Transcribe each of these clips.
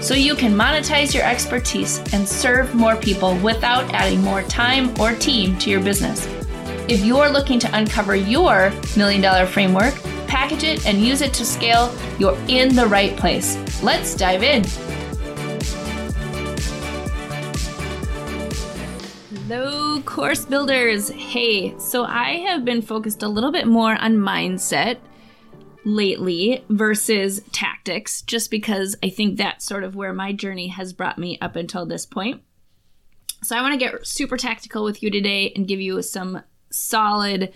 So you can monetize your expertise and serve more people without adding more time or team to your business. If you're looking to uncover your million dollar framework, package it, and use it to scale, you're in the right place. Let's dive in. Hello, course builders. Hey, so I have been focused a little bit more on mindset lately versus tactics, just because I think that's sort of where my journey has brought me up until this point. So I want to get super tactical with you today and give you some solid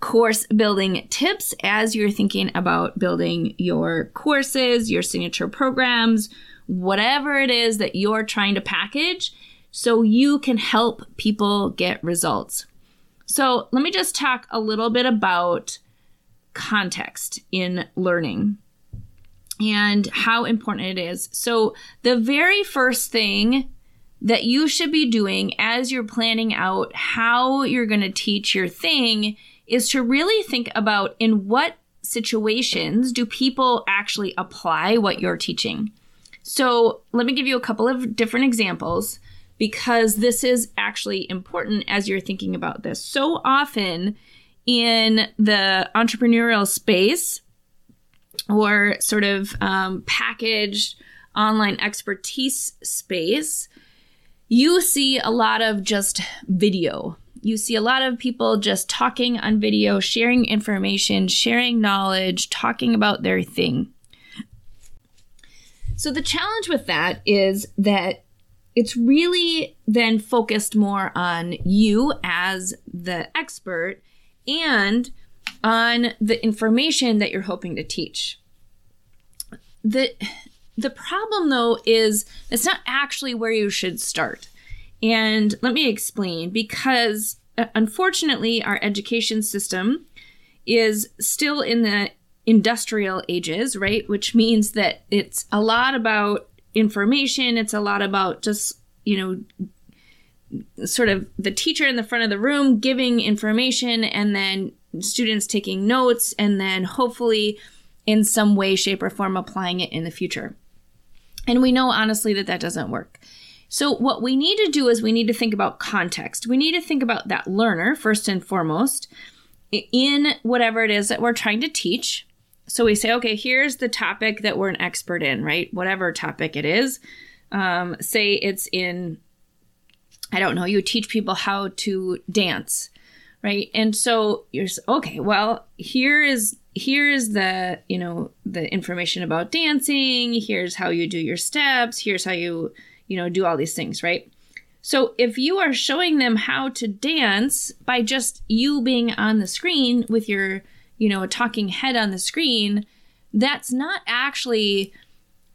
course building tips as you're thinking about building your courses, your signature programs, whatever it is that you're trying to package so you can help people get results. So, let me just talk a little bit about context in learning and how important it is. So, the very first thing that you should be doing as you're planning out how you're going to teach your thing is to really think about in what situations do people actually apply what you're teaching. So, let me give you a couple of different examples because this is actually important as you're thinking about this. So often, in the entrepreneurial space or sort of um, packaged online expertise space, you see a lot of just video. You see a lot of people just talking on video, sharing information, sharing knowledge, talking about their thing. So, the challenge with that is that it's really then focused more on you as the expert and on the information that you're hoping to teach. The the problem though is it's not actually where you should start. And let me explain because uh, unfortunately our education system is still in the industrial ages, right? Which means that it's a lot about information, it's a lot about just, you know, sort of the teacher in the front of the room giving information and then students taking notes and then hopefully in some way shape or form applying it in the future. And we know honestly that that doesn't work. So what we need to do is we need to think about context. We need to think about that learner first and foremost in whatever it is that we're trying to teach. So we say okay here's the topic that we're an expert in right? Whatever topic it is. Um, say it's in I don't know, you teach people how to dance, right? And so you're okay, well, here is here is the, you know, the information about dancing, here's how you do your steps, here's how you, you know, do all these things, right? So if you are showing them how to dance by just you being on the screen with your, you know, talking head on the screen, that's not actually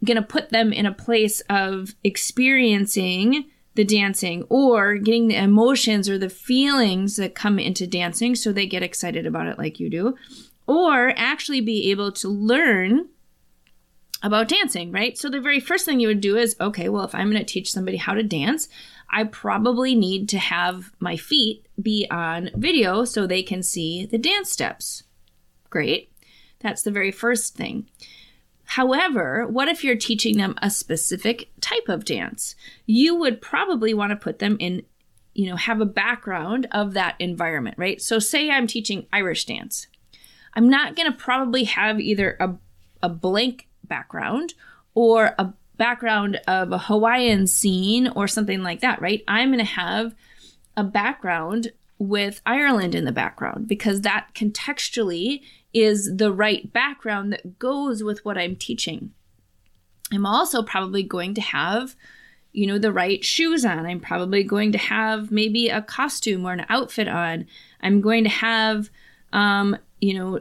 going to put them in a place of experiencing the dancing or getting the emotions or the feelings that come into dancing so they get excited about it like you do, or actually be able to learn about dancing, right? So the very first thing you would do is okay, well, if I'm going to teach somebody how to dance, I probably need to have my feet be on video so they can see the dance steps. Great. That's the very first thing. However, what if you're teaching them a specific type of dance? You would probably want to put them in, you know, have a background of that environment, right? So, say I'm teaching Irish dance. I'm not going to probably have either a, a blank background or a background of a Hawaiian scene or something like that, right? I'm going to have a background with Ireland in the background because that contextually is the right background that goes with what I'm teaching. I'm also probably going to have, you know, the right shoes on. I'm probably going to have maybe a costume or an outfit on. I'm going to have, um, you know,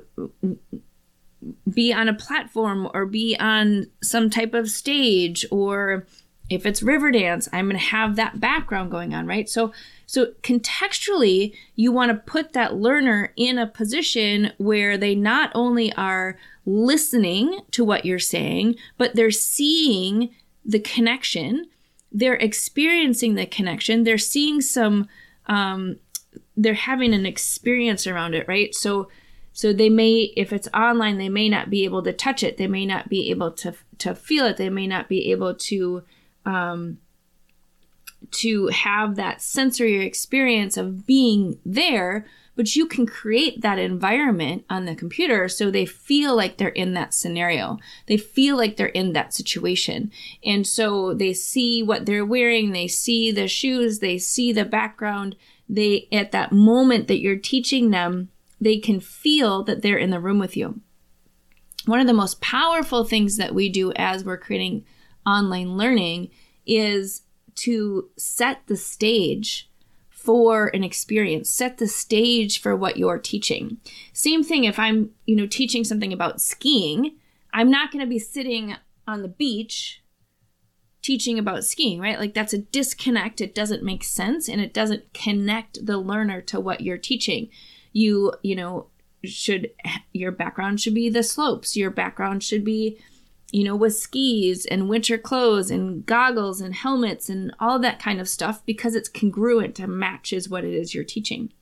be on a platform or be on some type of stage or if it's Riverdance, I'm going to have that background going on, right? So so contextually, you want to put that learner in a position where they not only are listening to what you're saying, but they're seeing the connection, they're experiencing the connection, they're seeing some um, they're having an experience around it, right? So so they may if it's online, they may not be able to touch it, they may not be able to to feel it, they may not be able to um, to have that sensory experience of being there, but you can create that environment on the computer so they feel like they're in that scenario. They feel like they're in that situation. And so they see what they're wearing, they see the shoes, they see the background. They, at that moment that you're teaching them, they can feel that they're in the room with you. One of the most powerful things that we do as we're creating online learning is to set the stage for an experience set the stage for what you're teaching. Same thing if i'm you know teaching something about skiing i'm not going to be sitting on the beach teaching about skiing right? Like that's a disconnect. It doesn't make sense and it doesn't connect the learner to what you're teaching. You you know should your background should be the slopes. Your background should be you know, with skis and winter clothes and goggles and helmets and all that kind of stuff because it's congruent and matches what it is you're teaching.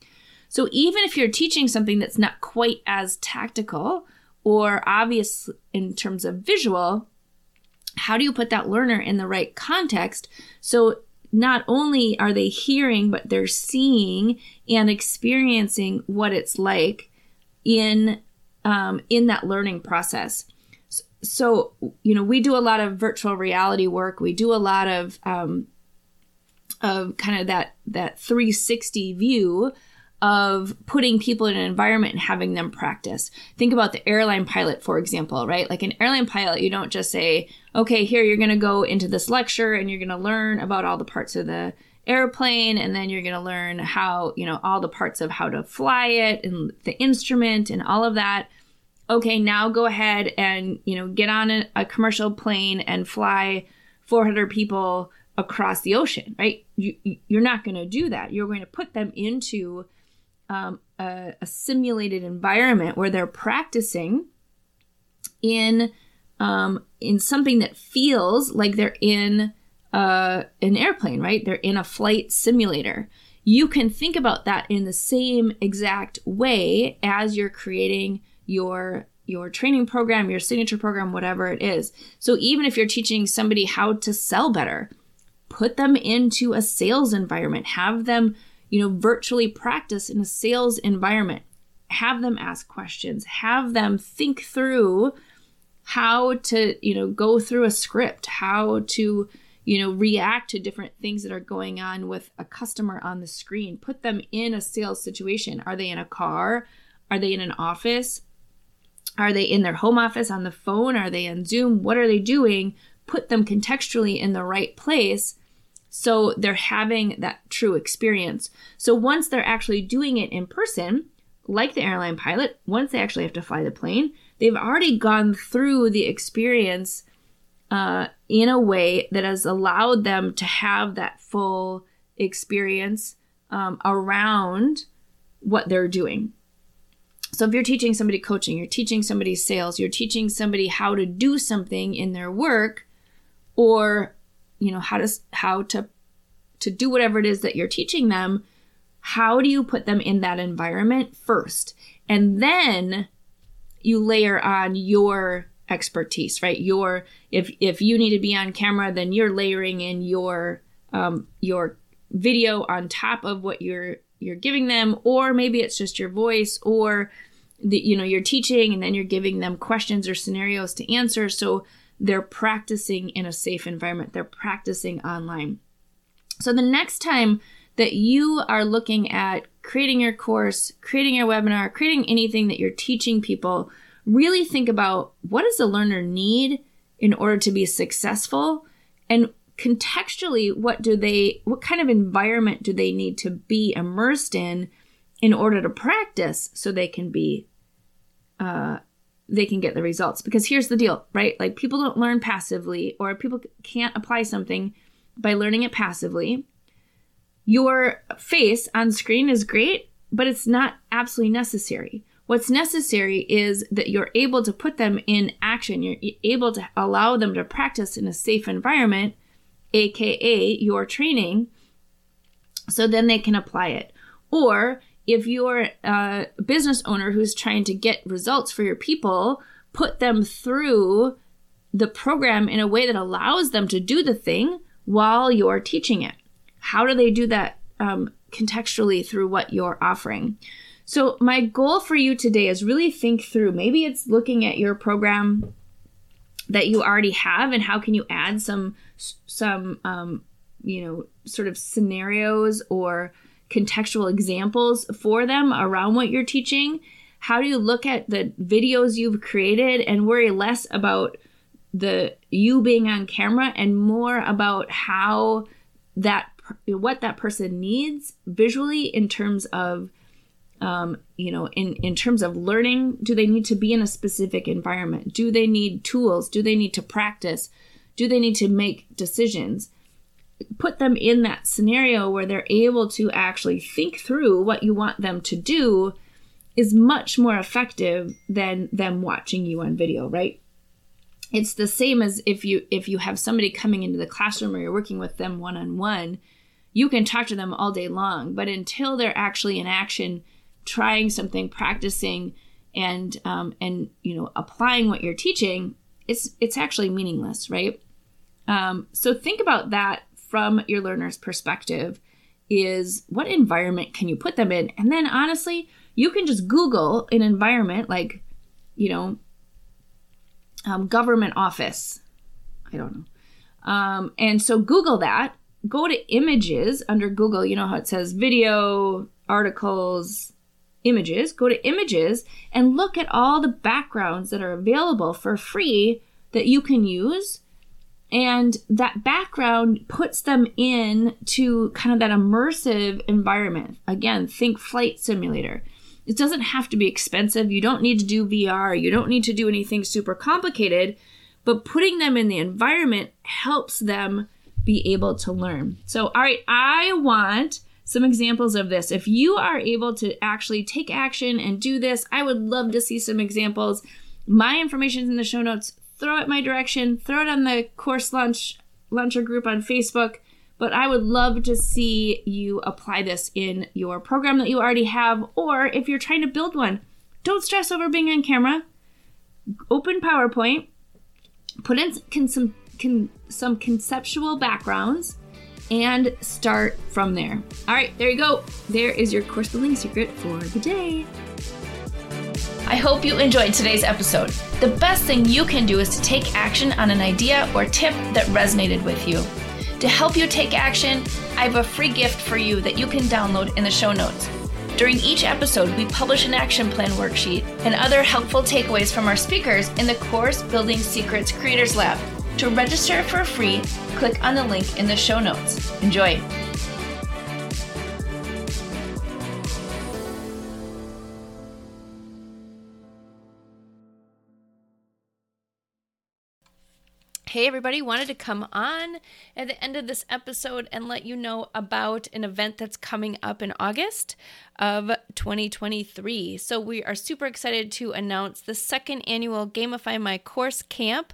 So even if you're teaching something that's not quite as tactical or obvious in terms of visual, how do you put that learner in the right context so not only are they hearing but they're seeing and experiencing what it's like in um, in that learning process so you know we do a lot of virtual reality work we do a lot of um, of kind of that that 360 view of putting people in an environment and having them practice. Think about the airline pilot, for example, right? Like an airline pilot, you don't just say, okay, here, you're going to go into this lecture and you're going to learn about all the parts of the airplane and then you're going to learn how, you know, all the parts of how to fly it and the instrument and all of that okay, now go ahead and, you know, get on a, a commercial plane and fly 400 people across the ocean, right? You, you're not going to do that. You're going to put them into um, a, a, simulated environment where they're practicing in um, in something that feels like they're in uh, an airplane, right? They're in a flight simulator. You can think about that in the same exact way as you're creating your your training program, your signature program, whatever it is. So even if you're teaching somebody how to sell better, put them into a sales environment. Have them, you know, virtually practice in a sales environment. Have them ask questions. Have them think through how to, you know, go through a script, how to, you know, react to different things that are going on with a customer on the screen. Put them in a sales situation. Are they in a car? Are they in an office? Are they in their home office on the phone? Are they on Zoom? What are they doing? Put them contextually in the right place so they're having that true experience. So once they're actually doing it in person, like the airline pilot, once they actually have to fly the plane, they've already gone through the experience uh, in a way that has allowed them to have that full experience um, around what they're doing. So if you're teaching somebody coaching, you're teaching somebody sales, you're teaching somebody how to do something in their work or you know how to how to to do whatever it is that you're teaching them, how do you put them in that environment first? And then you layer on your expertise, right? Your if if you need to be on camera, then you're layering in your um, your video on top of what you're you're giving them or maybe it's just your voice or you know you're teaching and then you're giving them questions or scenarios to answer. So they're practicing in a safe environment. They're practicing online. So the next time that you are looking at creating your course creating your webinar creating anything that you're teaching people really think about what does the learner need in order to be successful? And contextually what do they what kind of environment do they need to be immersed in in order to practice so they can be uh, they can get the results. Because here's the deal, right? Like people don't learn passively, or people can't apply something by learning it passively. Your face on screen is great, but it's not absolutely necessary. What's necessary is that you're able to put them in action. You're able to allow them to practice in a safe environment, aka your training, so then they can apply it. Or if you're a business owner who's trying to get results for your people, put them through the program in a way that allows them to do the thing while you're teaching it. How do they do that um, contextually through what you're offering? So, my goal for you today is really think through maybe it's looking at your program that you already have and how can you add some some um, you know sort of scenarios or contextual examples for them around what you're teaching? How do you look at the videos you've created and worry less about the you being on camera and more about how that what that person needs visually in terms of um, you know in in terms of learning do they need to be in a specific environment? Do they need tools? Do they need to practice? Do they need to make decisions? Put them in that scenario where they're able to actually think through what you want them to do is much more effective than them watching you on video, right? It's the same as if you if you have somebody coming into the classroom or you're working with them one on one, you can talk to them all day long, but until they're actually in action, trying something, practicing, and um, and you know applying what you're teaching, it's it's actually meaningless, right? Um, so think about that from your learner's perspective is what environment can you put them in? And then honestly, you can just Google an environment like, you know, um, government office. I don't know. Um, and so Google that. Go to images under Google. You know how it says video, articles, images. Go to images and look at all the backgrounds that are available for free that you can use. And that background puts them in to kind of that immersive environment. Again think flight simulator. It doesn't have to be expensive. You don't need to do vr you don't need to do anything super complicated but putting them in the environment helps them be able to learn. So all right i want some examples of this if you are able to actually take action and do this i would love to see some examples my information is in the show notes throw it my direction, throw it on the course lunch launcher group on Facebook. But I would love to see you apply this in your program that you already have, or if you're trying to build one. Don't stress over being on camera. Open PowerPoint, put in some, some conceptual backgrounds, and start from there. All right, there you go. There is your course building secret for the day. I hope you enjoyed today's episode. The best thing you can do is to take action on an idea or tip that resonated with you. To help you take action, I have a free gift for you that you can download in the show notes. During each episode, we publish an action plan worksheet and other helpful takeaways from our speakers in the Course Building Secrets Creators Lab. To register for free, click on the link in the show notes. Enjoy! Hey, everybody, wanted to come on at the end of this episode and let you know about an event that's coming up in August of 2023. So, we are super excited to announce the second annual Gamify My Course Camp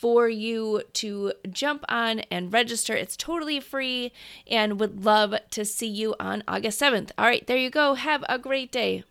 for you to jump on and register. It's totally free and would love to see you on August 7th. All right, there you go. Have a great day.